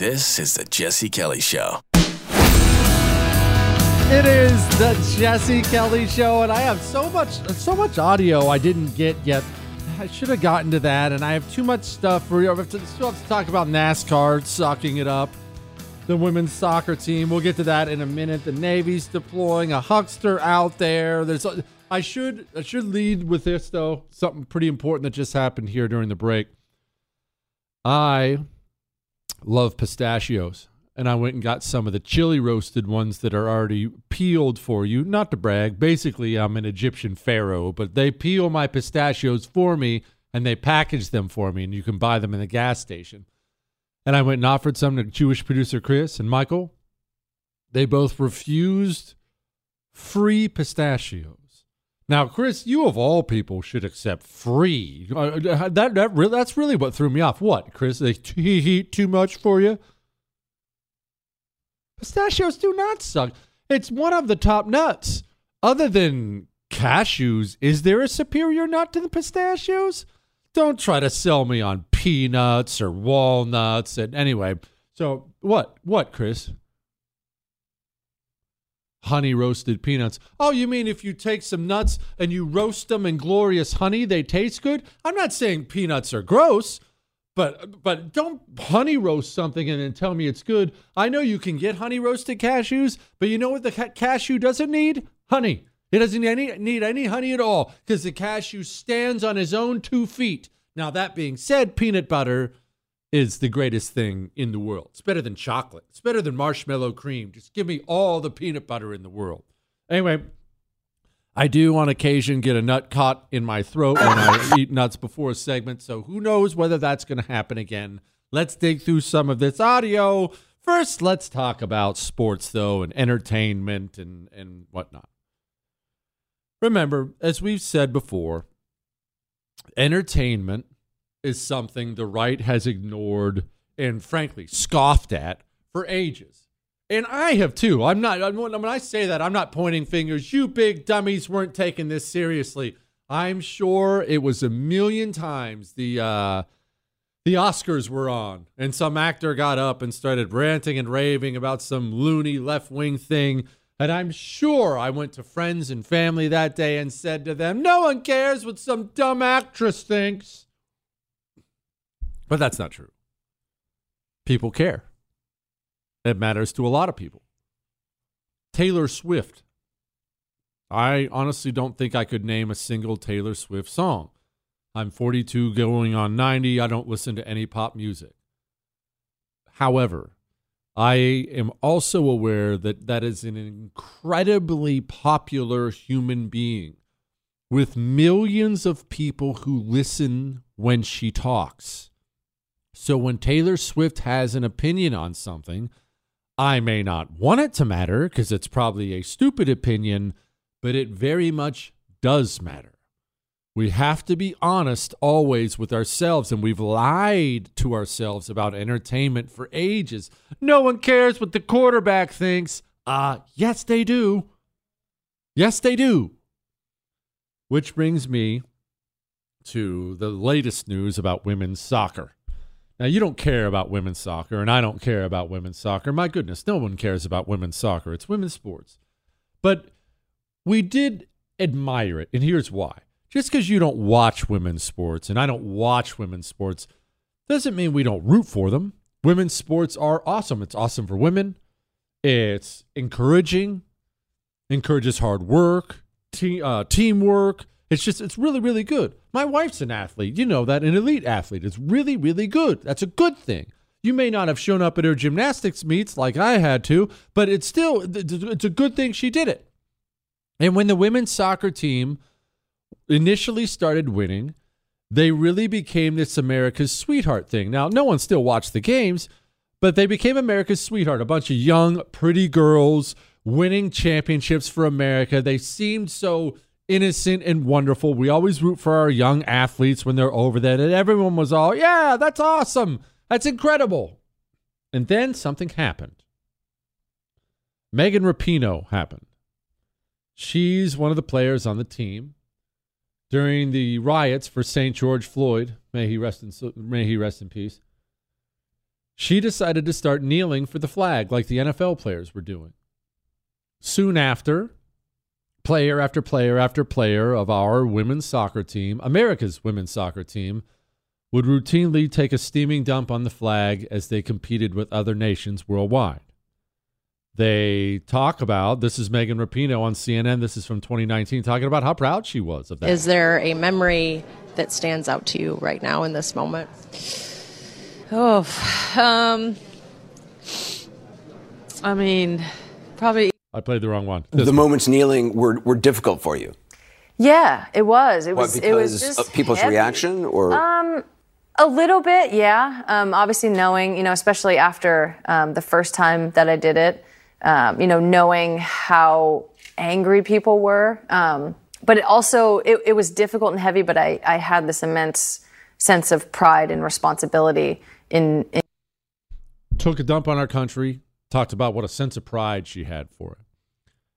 This is the Jesse Kelly Show. It is the Jesse Kelly Show, and I have so much, so much audio I didn't get yet. I should have gotten to that, and I have too much stuff. We have to, still have to talk about NASCAR sucking it up. The women's soccer team. We'll get to that in a minute. The Navy's deploying a huckster out there. There's. I should I should lead with this though. Something pretty important that just happened here during the break. I love pistachios. And I went and got some of the chili roasted ones that are already peeled for you. Not to brag, basically, I'm an Egyptian pharaoh, but they peel my pistachios for me and they package them for me, and you can buy them in the gas station. And I went and offered some to Jewish producer Chris and Michael. They both refused free pistachios. Now, Chris, you of all people should accept free. Uh, uh that that really, that's really what threw me off. What, Chris? They heat too much for you? Pistachios do not suck. It's one of the top nuts. Other than cashews, is there a superior nut to the pistachios? Don't try to sell me on peanuts or walnuts. And anyway, so what? What, Chris? Honey roasted peanuts. Oh, you mean if you take some nuts and you roast them in glorious honey, they taste good? I'm not saying peanuts are gross, but but don't honey roast something and then tell me it's good. I know you can get honey roasted cashews, but you know what the ca- cashew doesn't need? Honey. It doesn't need any, need any honey at all because the cashew stands on his own two feet. Now, that being said, peanut butter is the greatest thing in the world. It's better than chocolate. It's better than marshmallow cream. Just give me all the peanut butter in the world. Anyway, I do on occasion get a nut caught in my throat when I eat nuts before a segment, so who knows whether that's going to happen again. Let's dig through some of this audio. First, let's talk about sports, though, and entertainment and, and whatnot. Remember, as we've said before, entertainment is something the right has ignored and, frankly, scoffed at for ages. And I have too. I'm not, when I say that, I'm not pointing fingers. You big dummies weren't taking this seriously. I'm sure it was a million times the, uh, the Oscars were on, and some actor got up and started ranting and raving about some loony left wing thing. And I'm sure I went to friends and family that day and said to them, No one cares what some dumb actress thinks. But that's not true. People care. It matters to a lot of people. Taylor Swift. I honestly don't think I could name a single Taylor Swift song. I'm 42 going on 90. I don't listen to any pop music. However, I am also aware that that is an incredibly popular human being with millions of people who listen when she talks. So when Taylor Swift has an opinion on something, I may not want it to matter because it's probably a stupid opinion, but it very much does matter. We have to be honest always with ourselves, and we've lied to ourselves about entertainment for ages. No one cares what the quarterback thinks. Uh, yes, they do. Yes, they do. Which brings me to the latest news about women's soccer. Now, you don't care about women's soccer, and I don't care about women's soccer. My goodness, no one cares about women's soccer. It's women's sports. But we did admire it, and here's why just because you don't watch women's sports and I don't watch women's sports doesn't mean we don't root for them. Women's sports are awesome. It's awesome for women. It's encouraging, encourages hard work, te- uh, teamwork. It's just, it's really, really good. My wife's an athlete. You know that, an elite athlete. It's really, really good. That's a good thing. You may not have shown up at her gymnastics meets like I had to, but it's still, it's a good thing she did it. And when the women's soccer team initially started winning, they really became this America's sweetheart thing. Now, no one still watched the games, but they became America's sweetheart. A bunch of young, pretty girls winning championships for America. They seemed so innocent and wonderful. We always root for our young athletes when they're over there. And everyone was all, yeah, that's awesome. That's incredible. And then something happened. Megan Rapinoe happened. She's one of the players on the team during the riots for St. George Floyd, may he rest in may he rest in peace. She decided to start kneeling for the flag like the NFL players were doing. Soon after, player after player after player of our women's soccer team, America's women's soccer team, would routinely take a steaming dump on the flag as they competed with other nations worldwide. They talk about this is Megan Rapinoe on CNN. This is from 2019, talking about how proud she was of that. Is there a memory that stands out to you right now in this moment? Oh, um, I mean, probably. I played the wrong one. This the one. moments kneeling were, were difficult for you. Yeah, it was. It was. What, it was just people's heavy. reaction, or um, a little bit, yeah. Um, obviously, knowing you know, especially after um, the first time that I did it, um, you know, knowing how angry people were. Um, but it also, it, it, was difficult and heavy, but I, I had this immense sense of pride and responsibility in, in. Took a dump on our country, talked about what a sense of pride she had for it.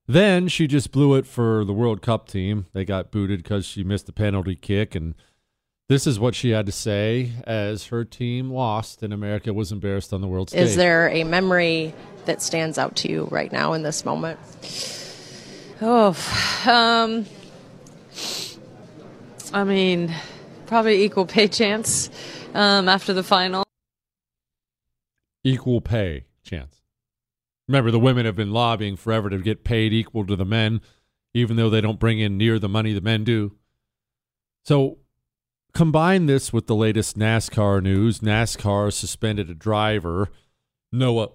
Then she just blew it for the World Cup team. They got booted because she missed the penalty kick. And this is what she had to say as her team lost and America was embarrassed on the world stage. Is there a memory that stands out to you right now in this moment? Oh, um, I mean, probably equal pay chance um, after the final. Equal pay chance. Remember, the women have been lobbying forever to get paid equal to the men, even though they don't bring in near the money the men do. So, combine this with the latest NASCAR news. NASCAR suspended a driver, Noah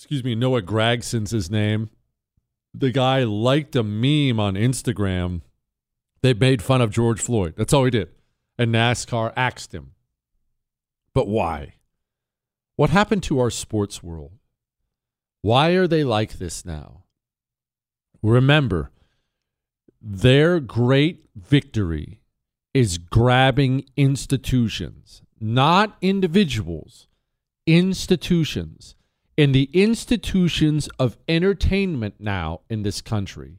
excuse me, Noah Gragson's his name. The guy liked a meme on Instagram They made fun of George Floyd. That's all he did. And NASCAR axed him. But why? What happened to our sports world? Why are they like this now? Remember, their great victory is grabbing institutions, not individuals, institutions. And the institutions of entertainment now in this country,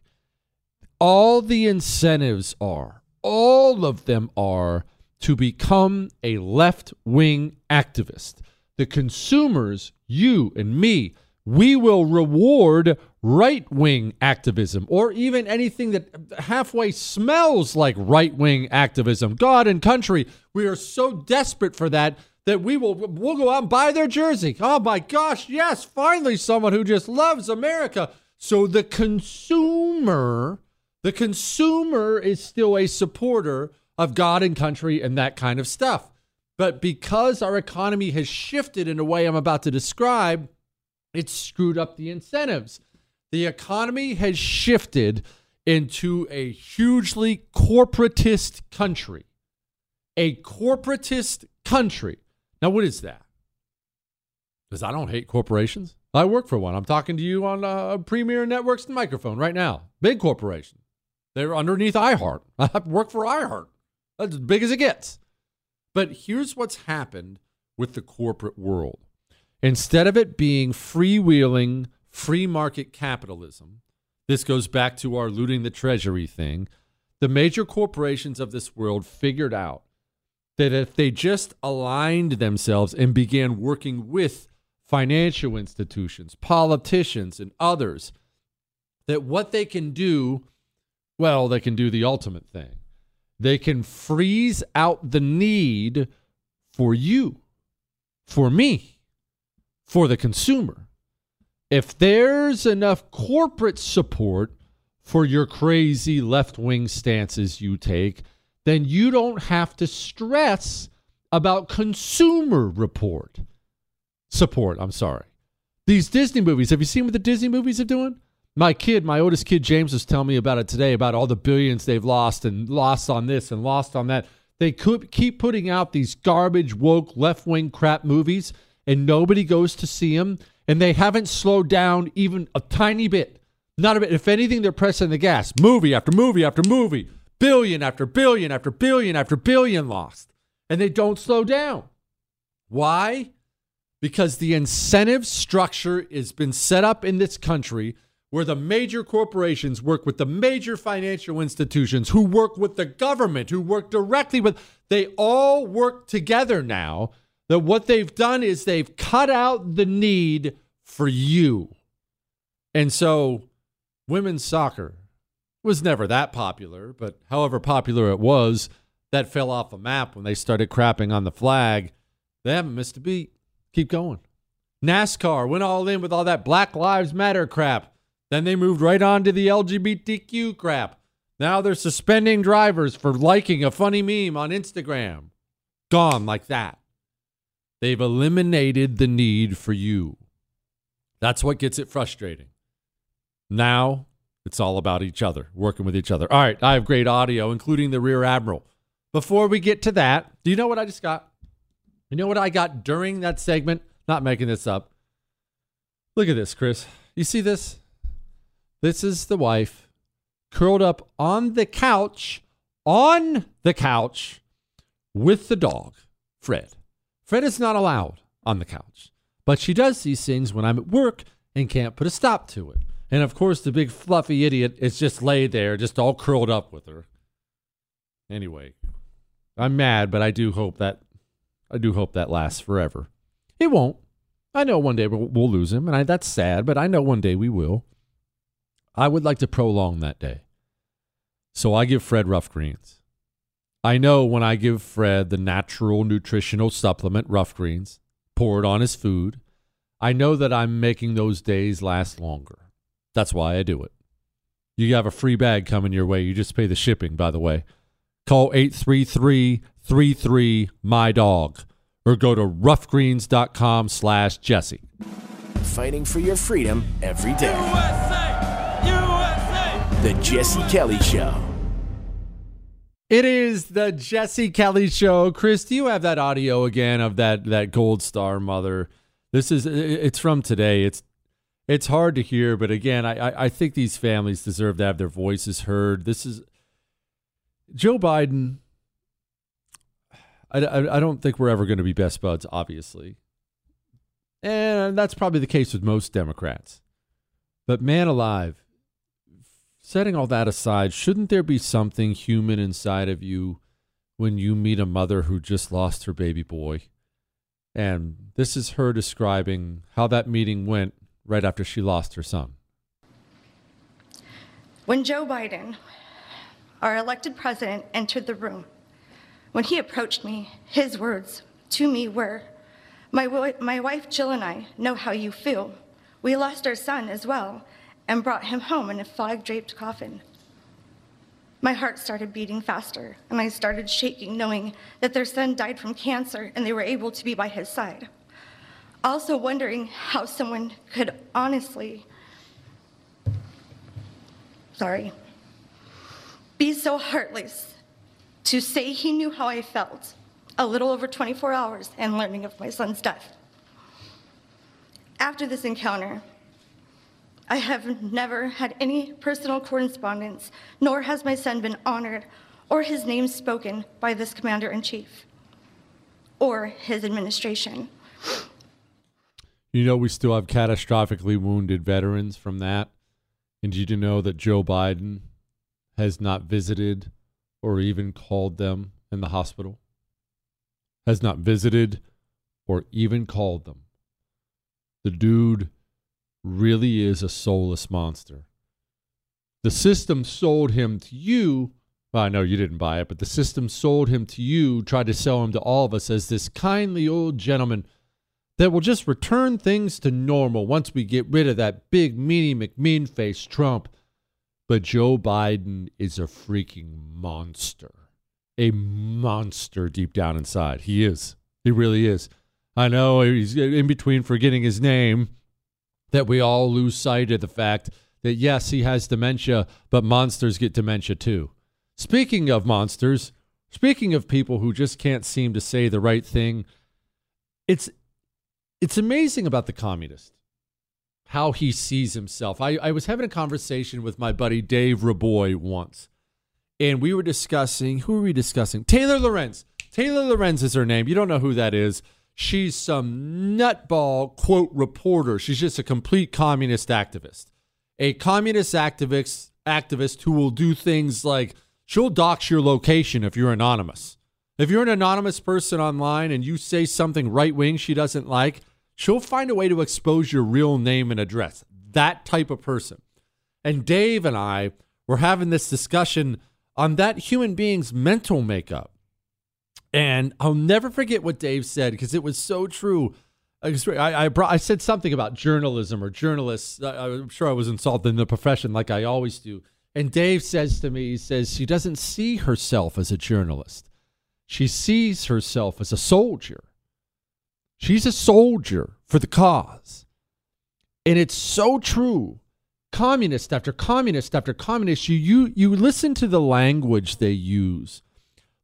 all the incentives are, all of them are to become a left wing activist. The consumers, you and me, we will reward right wing activism or even anything that halfway smells like right wing activism. God and country, we are so desperate for that that we will we'll go out and buy their jersey. Oh my gosh, yes, finally someone who just loves America. So the consumer, the consumer is still a supporter of God and country and that kind of stuff. But because our economy has shifted in a way I'm about to describe, it's screwed up the incentives. The economy has shifted into a hugely corporatist country. A corporatist country. Now, what is that? Because I don't hate corporations. I work for one. I'm talking to you on a Premier Networks microphone right now. Big corporation. They're underneath iHeart. I work for iHeart. That's as big as it gets. But here's what's happened with the corporate world Instead of it being freewheeling, free market capitalism, this goes back to our looting the treasury thing. The major corporations of this world figured out that if they just aligned themselves and began working with financial institutions, politicians, and others, that what they can do, well, they can do the ultimate thing. They can freeze out the need for you, for me, for the consumer. If there's enough corporate support for your crazy left wing stances you take, then you don't have to stress about consumer report support. I'm sorry. These Disney movies, have you seen what the Disney movies are doing? My kid, my oldest kid, James, was telling me about it today about all the billions they've lost and lost on this and lost on that. They could keep putting out these garbage, woke, left wing crap movies and nobody goes to see them, and they haven't slowed down even a tiny bit. Not a bit. If anything, they're pressing the gas. Movie after movie after movie, billion after billion after billion after billion lost, and they don't slow down. Why? Because the incentive structure has been set up in this country where the major corporations work with the major financial institutions who work with the government, who work directly with, they all work together now that what they've done is they've cut out the need for you. And so women's soccer was never that popular, but however popular it was, that fell off the map when they started crapping on the flag. They haven't missed a beat. Keep going. NASCAR went all in with all that Black Lives Matter crap. Then they moved right on to the LGBTQ crap. Now they're suspending drivers for liking a funny meme on Instagram. Gone like that. They've eliminated the need for you. That's what gets it frustrating. Now it's all about each other, working with each other. All right, I have great audio, including the Rear Admiral. Before we get to that, do you know what I just got? You know what I got during that segment? Not making this up. Look at this, Chris. You see this? This is the wife curled up on the couch, on the couch with the dog, Fred. Fred is not allowed on the couch, but she does these things when I'm at work and can't put a stop to it. And of course, the big fluffy idiot is just laid there, just all curled up with her. Anyway, I'm mad, but I do hope that I do hope that lasts forever. It won't. I know one day we'll, we'll lose him, and I, that's sad, but I know one day we will. I would like to prolong that day. So I give Fred rough greens. I know when I give Fred the natural nutritional supplement, rough greens, pour it on his food, I know that I'm making those days last longer. That's why I do it. You have a free bag coming your way. You just pay the shipping, by the way. Call 833 33 My Dog or go to roughgreens.com slash Jesse. Fighting for your freedom every day. USA! USA! The Jesse Kelly Show. It is the Jesse Kelly show. Chris, do you have that audio again of that that Gold Star mother? This is it's from today. It's it's hard to hear, but again, I I think these families deserve to have their voices heard. This is Joe Biden. I, I, I don't think we're ever going to be best buds, obviously, and that's probably the case with most Democrats. But man alive, setting all that aside, shouldn't there be something human inside of you when you meet a mother who just lost her baby boy? And this is her describing how that meeting went right after she lost her son. When Joe Biden, our elected president, entered the room, when he approached me, his words to me were, my, my wife Jill and I know how you feel. We lost our son as well and brought him home in a fog draped coffin. My heart started beating faster, and I started shaking, knowing that their son died from cancer and they were able to be by his side. Also, wondering how someone could honestly, sorry, be so heartless to say he knew how I felt a little over 24 hours and learning of my son's death. After this encounter, I have never had any personal correspondence, nor has my son been honored or his name spoken by this commander in chief or his administration. You know, we still have catastrophically wounded veterans from that. And did you know that Joe Biden has not visited or even called them in the hospital? Has not visited or even called them. The dude really is a soulless monster. The system sold him to you. Well, I know you didn't buy it, but the system sold him to you, tried to sell him to all of us as this kindly old gentleman that will just return things to normal once we get rid of that big, meanie McMean face Trump. But Joe Biden is a freaking monster. A monster deep down inside. He is. He really is. I know he's in between forgetting his name that we all lose sight of the fact that yes, he has dementia, but monsters get dementia too. Speaking of monsters, speaking of people who just can't seem to say the right thing, it's it's amazing about the communist how he sees himself. I, I was having a conversation with my buddy Dave Reaboi once, and we were discussing who are we discussing? Taylor Lorenz. Taylor Lorenz is her name. You don't know who that is. She's some nutball, quote, reporter. She's just a complete communist activist. A communist activist, activist who will do things like she'll dox your location if you're anonymous. If you're an anonymous person online and you say something right wing she doesn't like, she'll find a way to expose your real name and address. That type of person. And Dave and I were having this discussion on that human being's mental makeup. And I'll never forget what Dave said because it was so true. I, I, brought, I said something about journalism or journalists. I'm sure I was insulted in the profession like I always do. And Dave says to me, he says, she doesn't see herself as a journalist. She sees herself as a soldier. She's a soldier for the cause. And it's so true. Communist after communist after communist, you, you, you listen to the language they use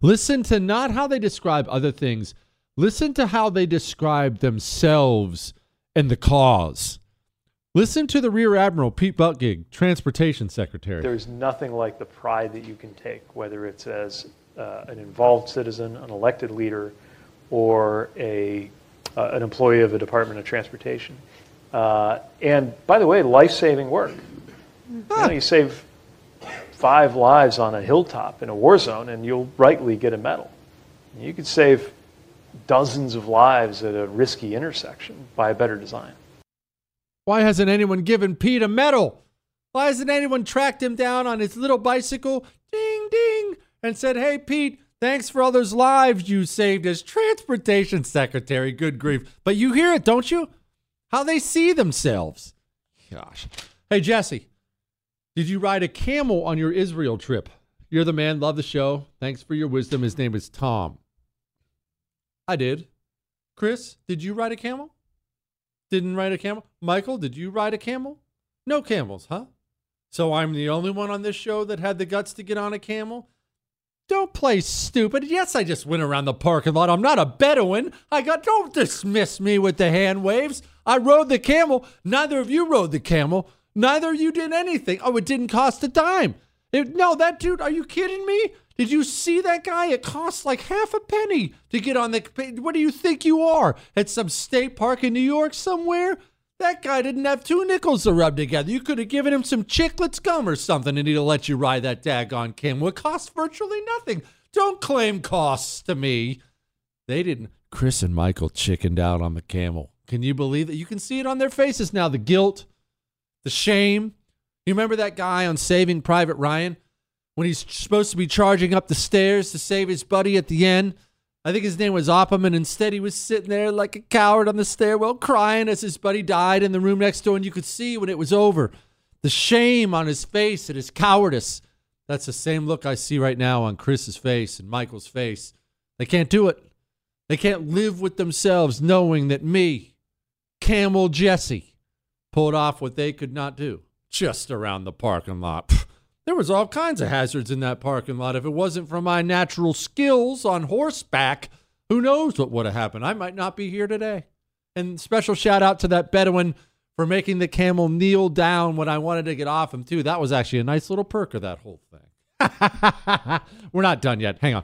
Listen to not how they describe other things, listen to how they describe themselves and the cause. Listen to the Rear Admiral Pete Buttigieg, Transportation Secretary. There's nothing like the pride that you can take, whether it's as uh, an involved citizen, an elected leader, or a, uh, an employee of a Department of Transportation. Uh, and by the way, life saving work. You, know, you save five lives on a hilltop in a war zone, and you'll rightly get a medal. You could save dozens of lives at a risky intersection by a better design. Why hasn't anyone given Pete a medal? Why hasn't anyone tracked him down on his little bicycle, ding, ding, and said, hey, Pete, thanks for all those lives you saved as transportation secretary? Good grief. But you hear it, don't you? How they see themselves. Gosh. Hey, Jesse, did you ride a camel on your Israel trip? You're the man. Love the show. Thanks for your wisdom. His name is Tom. I did. Chris, did you ride a camel? Didn't ride a camel? Michael, did you ride a camel? No camels, huh? So I'm the only one on this show that had the guts to get on a camel? Don't play stupid. Yes, I just went around the parking lot. I'm not a Bedouin. I got, don't dismiss me with the hand waves. I rode the camel. Neither of you rode the camel. Neither of you did anything. Oh, it didn't cost a dime. It, no, that dude, are you kidding me? Did you see that guy? It costs like half a penny to get on the. What do you think you are? At some state park in New York somewhere? That guy didn't have two nickels to rub together. You could have given him some chiclets gum or something and he'd have let you ride that daggone camel. It cost virtually nothing. Don't claim costs to me. They didn't. Chris and Michael chickened out on the camel. Can you believe that? You can see it on their faces now the guilt, the shame. You remember that guy on Saving Private Ryan when he's supposed to be charging up the stairs to save his buddy at the end? I think his name was Opperman. Instead, he was sitting there like a coward on the stairwell, crying as his buddy died in the room next door. And you could see when it was over the shame on his face and his cowardice. That's the same look I see right now on Chris's face and Michael's face. They can't do it. They can't live with themselves knowing that me, Camel Jesse, pulled off what they could not do just around the parking lot. There was all kinds of hazards in that parking lot. If it wasn't for my natural skills on horseback, who knows what would have happened? I might not be here today. And special shout out to that Bedouin for making the camel kneel down when I wanted to get off him too. That was actually a nice little perk of that whole thing. We're not done yet. Hang on.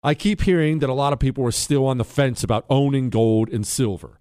I keep hearing that a lot of people are still on the fence about owning gold and silver.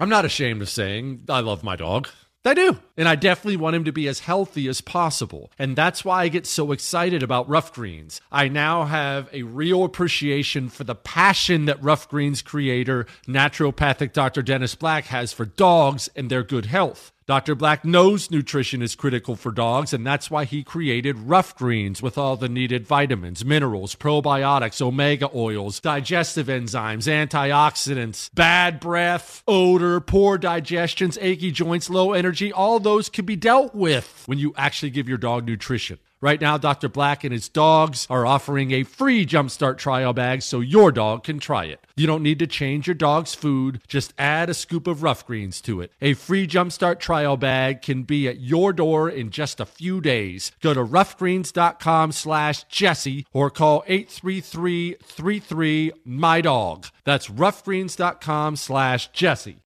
I'm not ashamed of saying I love my dog. I do. And I definitely want him to be as healthy as possible. And that's why I get so excited about Rough Greens. I now have a real appreciation for the passion that Rough Greens creator, naturopathic Dr. Dennis Black, has for dogs and their good health. Dr. Black knows nutrition is critical for dogs, and that's why he created Rough Greens with all the needed vitamins, minerals, probiotics, omega oils, digestive enzymes, antioxidants, bad breath, odor, poor digestions, achy joints, low energy. All those can be dealt with when you actually give your dog nutrition. Right now, Dr. Black and his dogs are offering a free Jumpstart trial bag so your dog can try it. You don't need to change your dog's food, just add a scoop of rough greens to it. A free Jumpstart trial bag can be at your door in just a few days. Go to roughgreens.com slash Jesse or call 833-33-MY-DOG. That's roughgreens.com slash Jesse.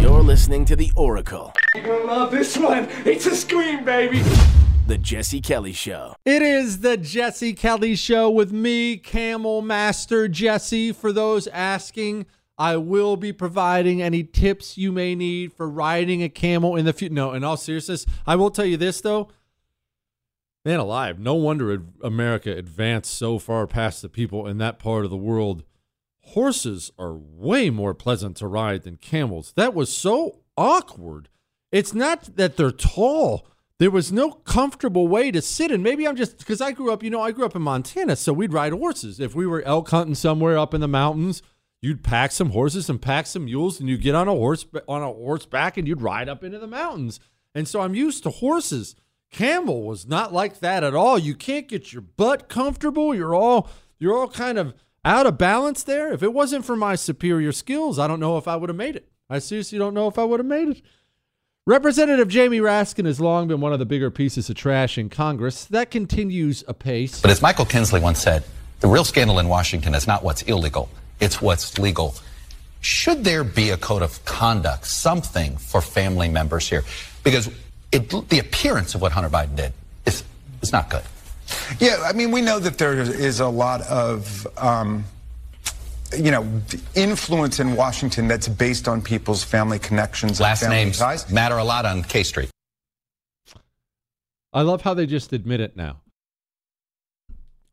You're listening to The Oracle, You're gonna love this one. It's a scream, baby. The Jesse Kelly Show. It is the Jesse Kelly Show with me, Camel Master Jesse. For those asking, I will be providing any tips you may need for riding a camel in the future. No, in all seriousness, I will tell you this though. Man alive, no wonder America advanced so far past the people in that part of the world. Horses are way more pleasant to ride than camels. That was so awkward. It's not that they're tall. There was no comfortable way to sit. And maybe I'm just because I grew up, you know, I grew up in Montana, so we'd ride horses. If we were elk hunting somewhere up in the mountains, you'd pack some horses and pack some mules, and you'd get on a horse on a horseback and you'd ride up into the mountains. And so I'm used to horses. Camel was not like that at all. You can't get your butt comfortable. You're all you're all kind of out of balance there. If it wasn't for my superior skills, I don't know if I would have made it. I seriously don't know if I would have made it. Representative Jamie Raskin has long been one of the bigger pieces of trash in Congress. That continues apace. But as Michael Kinsley once said, the real scandal in Washington is not what's illegal, it's what's legal. Should there be a code of conduct, something for family members here? Because it, the appearance of what Hunter Biden did is, is not good. Yeah, I mean, we know that there is a lot of, um, you know, influence in Washington that's based on people's family connections. Last and family names ties. matter a lot on K Street. I love how they just admit it now.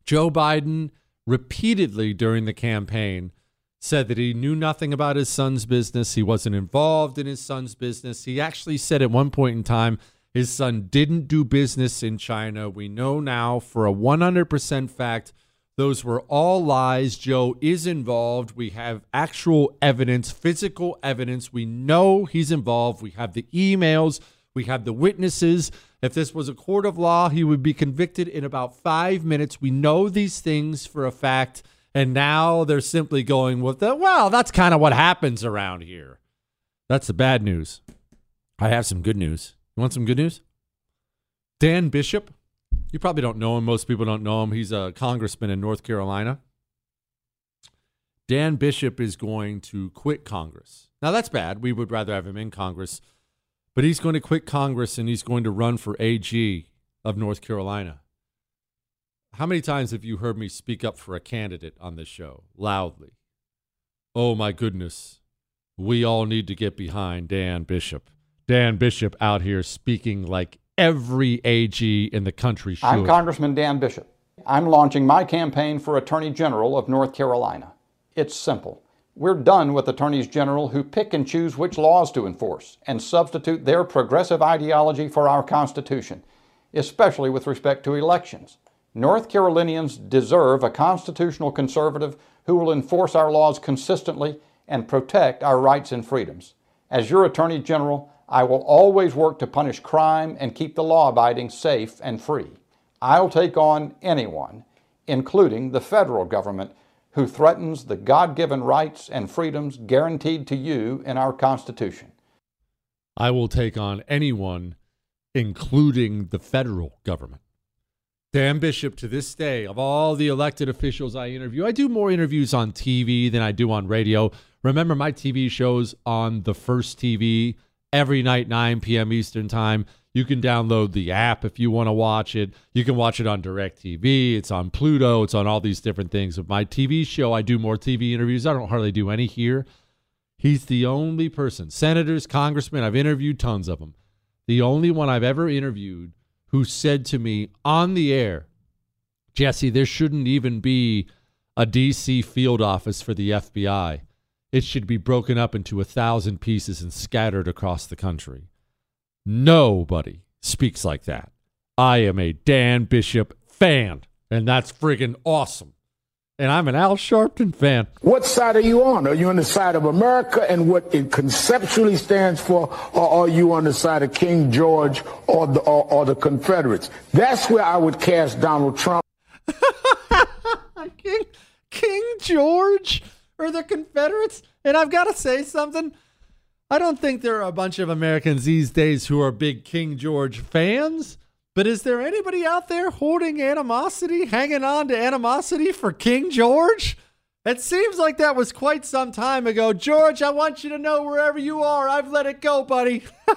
Joe Biden repeatedly during the campaign said that he knew nothing about his son's business. He wasn't involved in his son's business. He actually said at one point in time his son didn't do business in China. We know now for a 100% fact those were all lies. Joe is involved. We have actual evidence, physical evidence. We know he's involved. We have the emails, we have the witnesses. If this was a court of law, he would be convicted in about five minutes. We know these things for a fact. And now they're simply going with the, well, that's kind of what happens around here. That's the bad news. I have some good news. You want some good news? Dan Bishop, you probably don't know him. Most people don't know him. He's a congressman in North Carolina. Dan Bishop is going to quit Congress. Now, that's bad. We would rather have him in Congress. But he's going to quit Congress and he's going to run for AG of North Carolina. How many times have you heard me speak up for a candidate on this show loudly? Oh my goodness. We all need to get behind Dan Bishop. Dan Bishop out here speaking like every AG in the country should. I'm Congressman Dan Bishop. I'm launching my campaign for Attorney General of North Carolina. It's simple. We're done with attorneys general who pick and choose which laws to enforce and substitute their progressive ideology for our Constitution, especially with respect to elections. North Carolinians deserve a constitutional conservative who will enforce our laws consistently and protect our rights and freedoms. As your Attorney General, I will always work to punish crime and keep the law abiding safe and free. I'll take on anyone, including the federal government, who threatens the God given rights and freedoms guaranteed to you in our Constitution. I will take on anyone, including the federal government. Dan Bishop, to this day, of all the elected officials I interview, I do more interviews on TV than I do on radio. Remember, my TV shows on the first TV every night, 9 p.m. Eastern Time. You can download the app if you want to watch it. You can watch it on DirecTV. It's on Pluto. It's on all these different things. With my TV show, I do more TV interviews. I don't hardly do any here. He's the only person, senators, congressmen, I've interviewed tons of them. The only one I've ever interviewed who said to me on the air, Jesse, there shouldn't even be a DC field office for the FBI. It should be broken up into a thousand pieces and scattered across the country. Nobody speaks like that. I am a Dan Bishop fan, and that's friggin' awesome. And I'm an Al Sharpton fan. What side are you on? Are you on the side of America and what it conceptually stands for, or are you on the side of King George or the, or, or the Confederates? That's where I would cast Donald Trump. King, King George or the Confederates? And I've got to say something. I don't think there are a bunch of Americans these days who are big King George fans. But is there anybody out there holding animosity, hanging on to animosity for King George? It seems like that was quite some time ago. George, I want you to know wherever you are, I've let it go, buddy.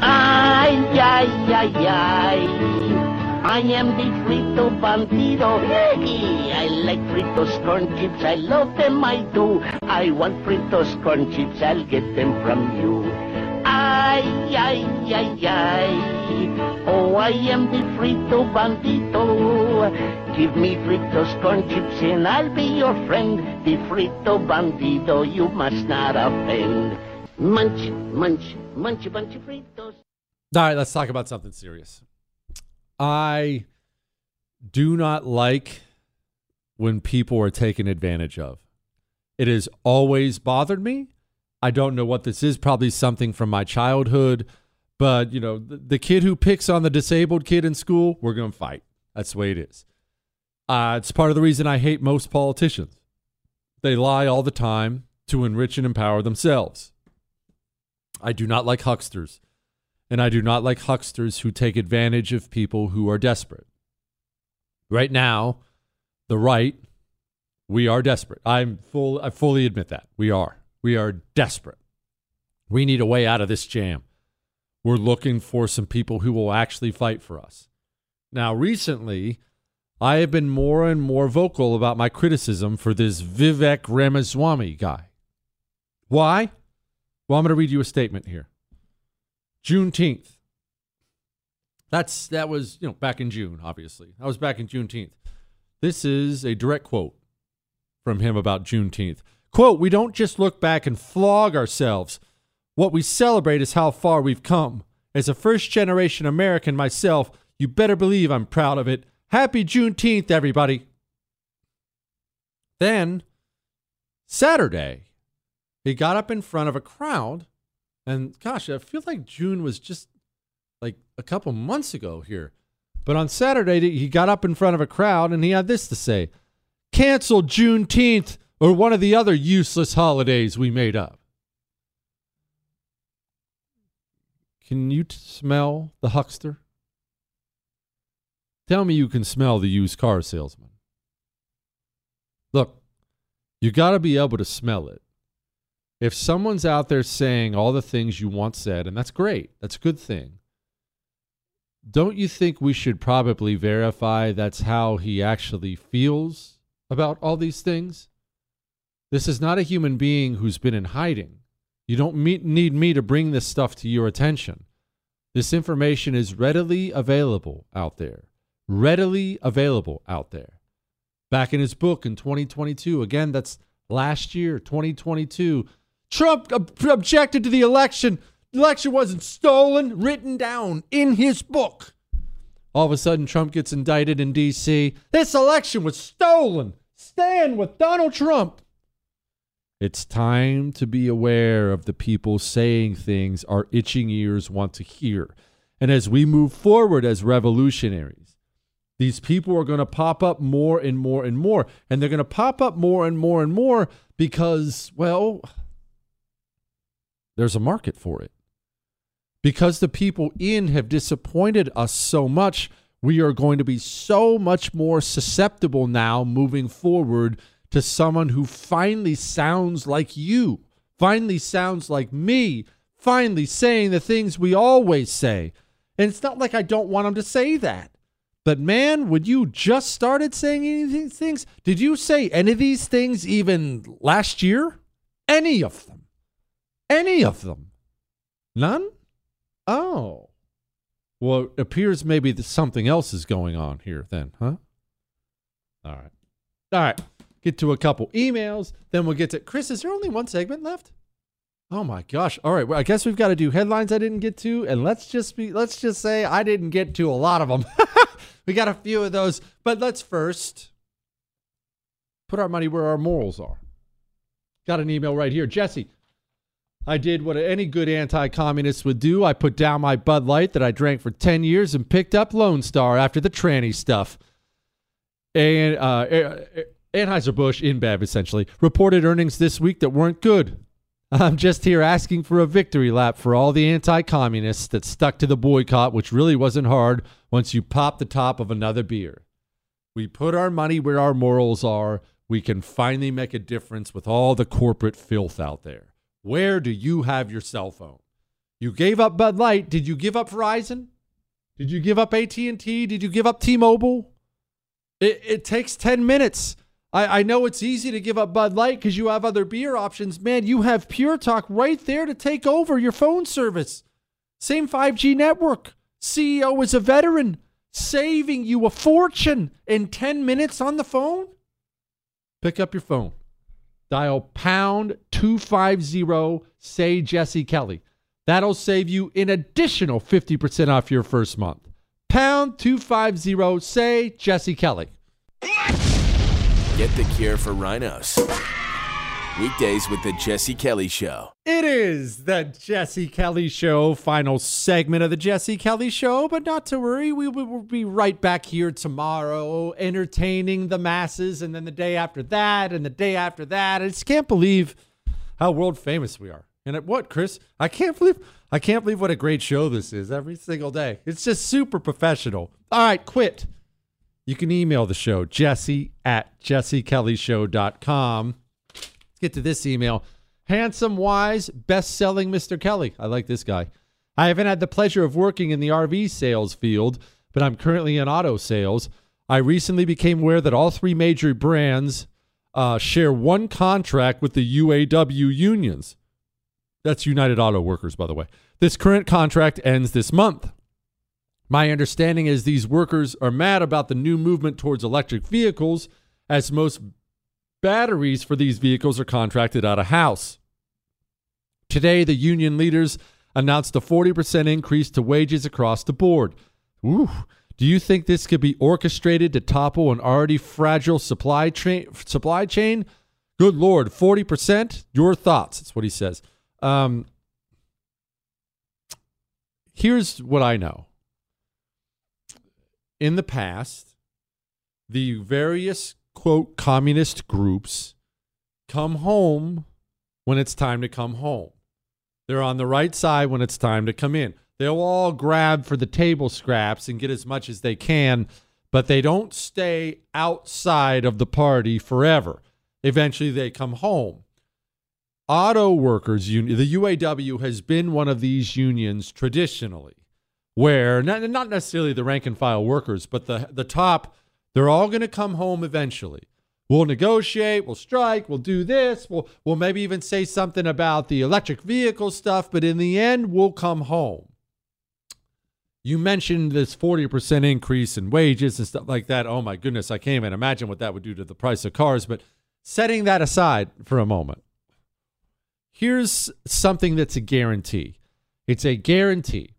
Ay, ay, ay, ay. I am the frito Bandito. Hey, I like fritos corn chips. I love them, I do. I want fritos corn chips. I'll get them from you. Ay, ay, ay, ay. Oh, I am the frito bandito. Give me fritos corn chips and I'll be your friend. The frito Bandito, you must not offend. Munch, munch, munch bunch of fritos. All right, let's talk about something serious. I do not like when people are taken advantage of. It has always bothered me. I don't know what this is, probably something from my childhood, but you know, the, the kid who picks on the disabled kid in school, we're going to fight. That's the way it is. Uh, it's part of the reason I hate most politicians. They lie all the time to enrich and empower themselves. I do not like hucksters, and I do not like hucksters who take advantage of people who are desperate. Right now, the right, we are desperate. I'm full I fully admit that. We are. We are desperate. We need a way out of this jam. We're looking for some people who will actually fight for us. Now, recently, I have been more and more vocal about my criticism for this Vivek Ramaswamy guy. Why? Well, I'm going to read you a statement here. Juneteenth. That's that was you know back in June. Obviously, I was back in Juneteenth. This is a direct quote from him about Juneteenth. Quote: We don't just look back and flog ourselves. What we celebrate is how far we've come. As a first generation American myself, you better believe I'm proud of it. Happy Juneteenth, everybody. Then, Saturday, he got up in front of a crowd, and gosh, I feel like June was just like a couple months ago here. But on Saturday, he got up in front of a crowd and he had this to say Cancel Juneteenth or one of the other useless holidays we made up. Can you t- smell the huckster? Tell me you can smell the used car salesman. Look, you got to be able to smell it. If someone's out there saying all the things you once said, and that's great, that's a good thing, don't you think we should probably verify that's how he actually feels about all these things? This is not a human being who's been in hiding. You don't meet, need me to bring this stuff to your attention. This information is readily available out there. Readily available out there. Back in his book in 2022, again, that's last year, 2022, Trump ob- objected to the election. The election wasn't stolen, written down in his book. All of a sudden, Trump gets indicted in D.C. This election was stolen. Stand with Donald Trump. It's time to be aware of the people saying things our itching ears want to hear. And as we move forward as revolutionaries, these people are going to pop up more and more and more. And they're going to pop up more and more and more because, well, there's a market for it. Because the people in have disappointed us so much, we are going to be so much more susceptible now moving forward to someone who finally sounds like you, finally sounds like me, finally saying the things we always say. And it's not like I don't want him to say that. But man, when you just started saying any of these things, did you say any of these things even last year? Any of them? Any of them? None? Oh. Well, it appears maybe that something else is going on here then, huh? All right. All right. Get to a couple emails, then we'll get to Chris. Is there only one segment left? Oh my gosh. All right. Well, I guess we've got to do headlines I didn't get to and let's just be let's just say I didn't get to a lot of them. we got a few of those, but let's first put our money where our morals are. Got an email right here. Jesse, I did what any good anti communist would do. I put down my Bud Light that I drank for 10 years and picked up Lone Star after the tranny stuff. And uh, Anheuser-Busch, InBev essentially, reported earnings this week that weren't good. I'm just here asking for a victory lap for all the anti communists that stuck to the boycott, which really wasn't hard once you pop the top of another beer. We put our money where our morals are. We can finally make a difference with all the corporate filth out there. Where do you have your cell phone? You gave up Bud Light. Did you give up Verizon? Did you give up AT&T? Did you give up T-Mobile? It, it takes 10 minutes. I, I know it's easy to give up Bud Light because you have other beer options. Man, you have Pure Talk right there to take over your phone service. Same 5G network. CEO is a veteran, saving you a fortune in 10 minutes on the phone. Pick up your phone. Dial pound 250, say Jesse Kelly. That'll save you an additional 50% off your first month. Pound 250, say Jesse Kelly. Get the cure for rhinos. Weekdays with the Jesse Kelly Show. It is the Jesse Kelly Show, final segment of the Jesse Kelly Show, but not to worry, we will be right back here tomorrow entertaining the masses, and then the day after that, and the day after that. I just can't believe how world famous we are. And at what, Chris? I can't believe I can't believe what a great show this is every single day. It's just super professional. All right, quit. You can email the show, jesse at jessekellyshow.com. Let's get to this email. Handsome, wise, best selling Mr. Kelly. I like this guy. I haven't had the pleasure of working in the RV sales field, but I'm currently in auto sales. I recently became aware that all three major brands uh, share one contract with the UAW unions. That's United Auto Workers, by the way. This current contract ends this month. My understanding is these workers are mad about the new movement towards electric vehicles, as most batteries for these vehicles are contracted out of house. Today, the union leaders announced a 40% increase to wages across the board. Ooh. Do you think this could be orchestrated to topple an already fragile supply, tra- supply chain? Good Lord, 40%? Your thoughts. That's what he says. Um, here's what I know in the past, the various quote communist groups come home when it's time to come home. They're on the right side when it's time to come in. They'll all grab for the table scraps and get as much as they can, but they don't stay outside of the party forever. Eventually, they come home. Auto Workers Union, the UAW, has been one of these unions traditionally where not, not necessarily the rank and file workers, but the the top, they're all going to come home eventually. We'll negotiate, we'll strike, we'll do this, we'll we'll maybe even say something about the electric vehicle stuff, but in the end, we'll come home. You mentioned this 40% increase in wages and stuff like that. Oh my goodness, I can't even imagine what that would do to the price of cars, but setting that aside for a moment. Here's something that's a guarantee. It's a guarantee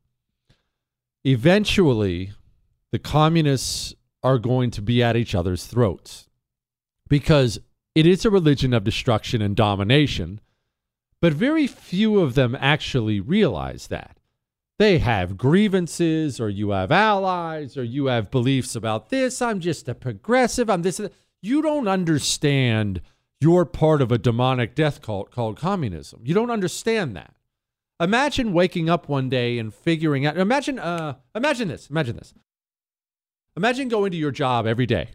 eventually the communists are going to be at each other's throats because it is a religion of destruction and domination, but very few of them actually realize that. They have grievances, or you have allies, or you have beliefs about this. I'm just a progressive. I'm this. You don't understand you're part of a demonic death cult called communism. You don't understand that. Imagine waking up one day and figuring out. Imagine, uh, imagine this. Imagine this. Imagine going to your job every day.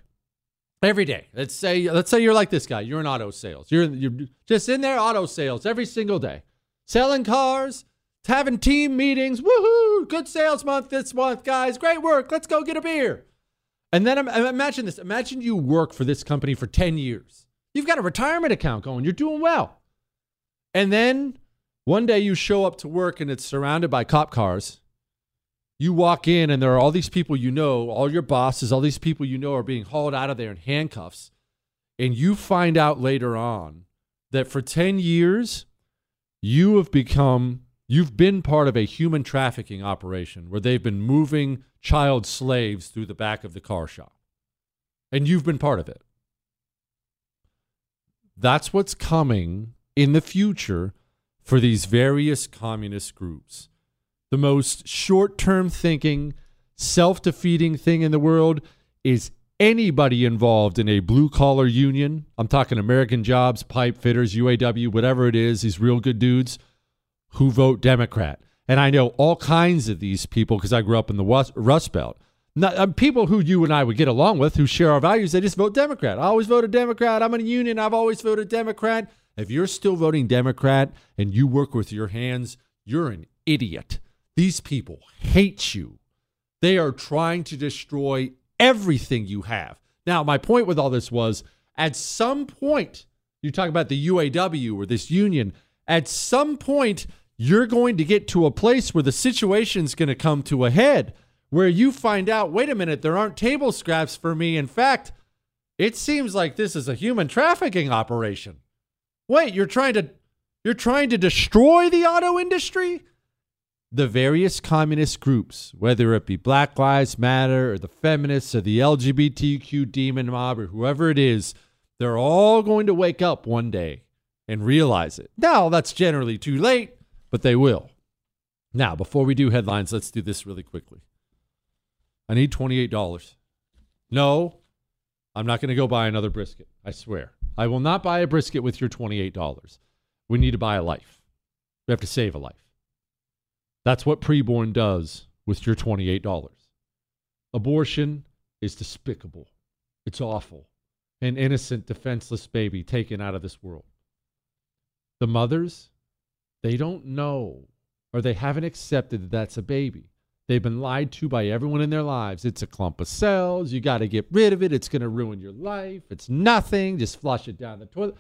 Every day. Let's say, let's say you're like this guy. You're in auto sales. You're you're just in there auto sales every single day, selling cars, having team meetings. Woohoo! Good sales month this month, guys. Great work. Let's go get a beer. And then imagine this. Imagine you work for this company for 10 years. You've got a retirement account going. You're doing well. And then one day you show up to work and it's surrounded by cop cars. You walk in and there are all these people you know, all your bosses, all these people you know are being hauled out of there in handcuffs. And you find out later on that for 10 years, you have become, you've been part of a human trafficking operation where they've been moving child slaves through the back of the car shop. And you've been part of it. That's what's coming in the future for these various communist groups. The most short term thinking, self defeating thing in the world is anybody involved in a blue collar union. I'm talking American jobs, pipe fitters, UAW, whatever it is, these real good dudes who vote Democrat. And I know all kinds of these people because I grew up in the Rust Belt. Not, um, people who you and I would get along with who share our values, they just vote Democrat. I always voted Democrat. I'm in a union. I've always voted Democrat. If you're still voting Democrat and you work with your hands, you're an idiot. These people hate you. They are trying to destroy everything you have. Now, my point with all this was at some point, you talk about the UAW or this union, at some point, you're going to get to a place where the situation's going to come to a head where you find out, wait a minute, there aren't table scraps for me. In fact, it seems like this is a human trafficking operation. Wait, you're trying to you're trying to destroy the auto industry? The various communist groups, whether it be Black Lives Matter or the feminists or the LGBTQ demon mob or whoever it is, they're all going to wake up one day and realize it. Now, that's generally too late, but they will. Now, before we do headlines, let's do this really quickly. I need $28. No, I'm not going to go buy another brisket. I swear. I will not buy a brisket with your $28. We need to buy a life. We have to save a life. That's what preborn does with your $28. Abortion is despicable. It's awful. An innocent, defenseless baby taken out of this world. The mothers, they don't know or they haven't accepted that that's a baby. They've been lied to by everyone in their lives. It's a clump of cells. You got to get rid of it. It's going to ruin your life. It's nothing. Just flush it down the toilet.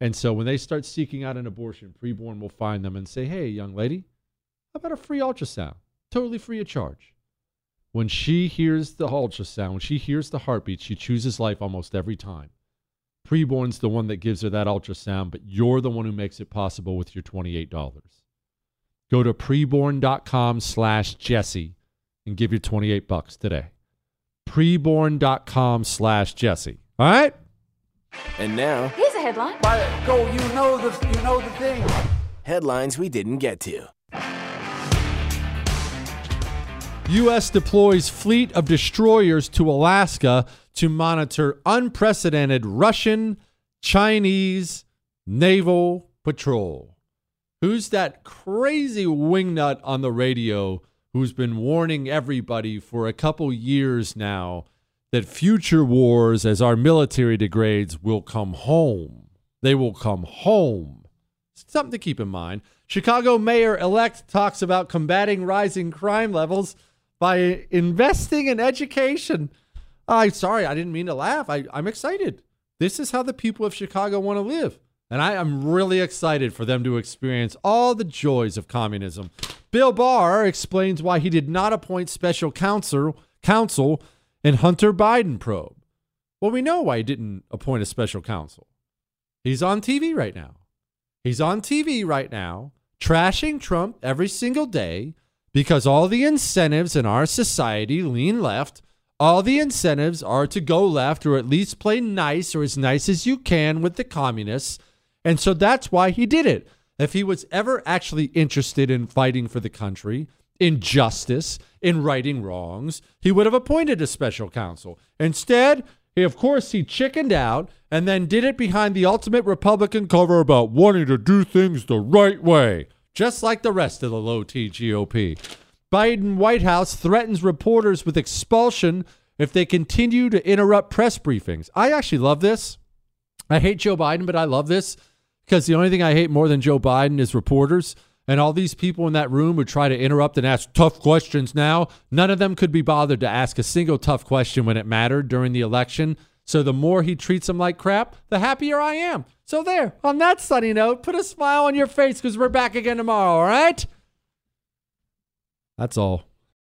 And so when they start seeking out an abortion, preborn will find them and say, hey, young lady, about a free ultrasound? Totally free of charge. When she hears the ultrasound, when she hears the heartbeat, she chooses life almost every time. Preborn's the one that gives her that ultrasound, but you're the one who makes it possible with your $28. Go to preborn.com slash Jesse and give your 28 bucks today. Preborn.com slash Jesse. All right? And now, here's a headline. go, you know the you know the thing. Headlines we didn't get to. U.S. deploys fleet of destroyers to Alaska to monitor unprecedented Russian, Chinese naval patrol. Who's that crazy wingnut on the radio who's been warning everybody for a couple years now that future wars, as our military degrades, will come home? They will come home. Something to keep in mind. Chicago mayor elect talks about combating rising crime levels by investing in education. I'm sorry, I didn't mean to laugh. I, I'm excited. This is how the people of Chicago want to live. And I am really excited for them to experience all the joys of communism. Bill Barr explains why he did not appoint special counsel, counsel in Hunter Biden probe. Well, we know why he didn't appoint a special counsel. He's on TV right now. He's on TV right now, trashing Trump every single day because all the incentives in our society lean left. All the incentives are to go left or at least play nice or as nice as you can with the communists and so that's why he did it. If he was ever actually interested in fighting for the country, in justice, in righting wrongs, he would have appointed a special counsel. Instead, he, of course, he chickened out and then did it behind the ultimate Republican cover about wanting to do things the right way, just like the rest of the low T GOP. Biden White House threatens reporters with expulsion if they continue to interrupt press briefings. I actually love this. I hate Joe Biden, but I love this because the only thing I hate more than Joe Biden is reporters. And all these people in that room who try to interrupt and ask tough questions now, none of them could be bothered to ask a single tough question when it mattered during the election. So the more he treats them like crap, the happier I am. So there, on that sunny note, put a smile on your face because we're back again tomorrow, all right? That's all.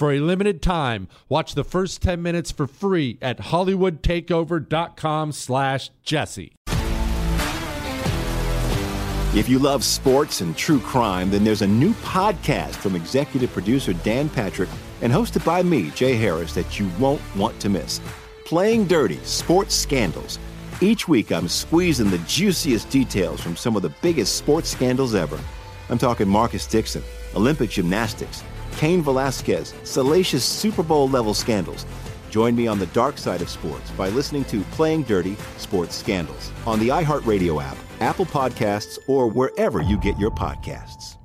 For a limited time, watch the first 10 minutes for free at hollywoodtakeover.com slash jesse. If you love sports and true crime, then there's a new podcast from executive producer Dan Patrick and hosted by me, Jay Harris, that you won't want to miss. Playing Dirty Sports Scandals. Each week, I'm squeezing the juiciest details from some of the biggest sports scandals ever. I'm talking Marcus Dixon, Olympic gymnastics, Cain Velasquez, salacious Super Bowl level scandals. Join me on the dark side of sports by listening to Playing Dirty Sports Scandals on the iHeartRadio app, Apple Podcasts, or wherever you get your podcasts.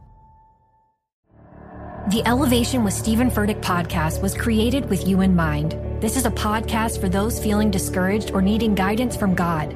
The Elevation with Stephen Furtick podcast was created with you in mind. This is a podcast for those feeling discouraged or needing guidance from God.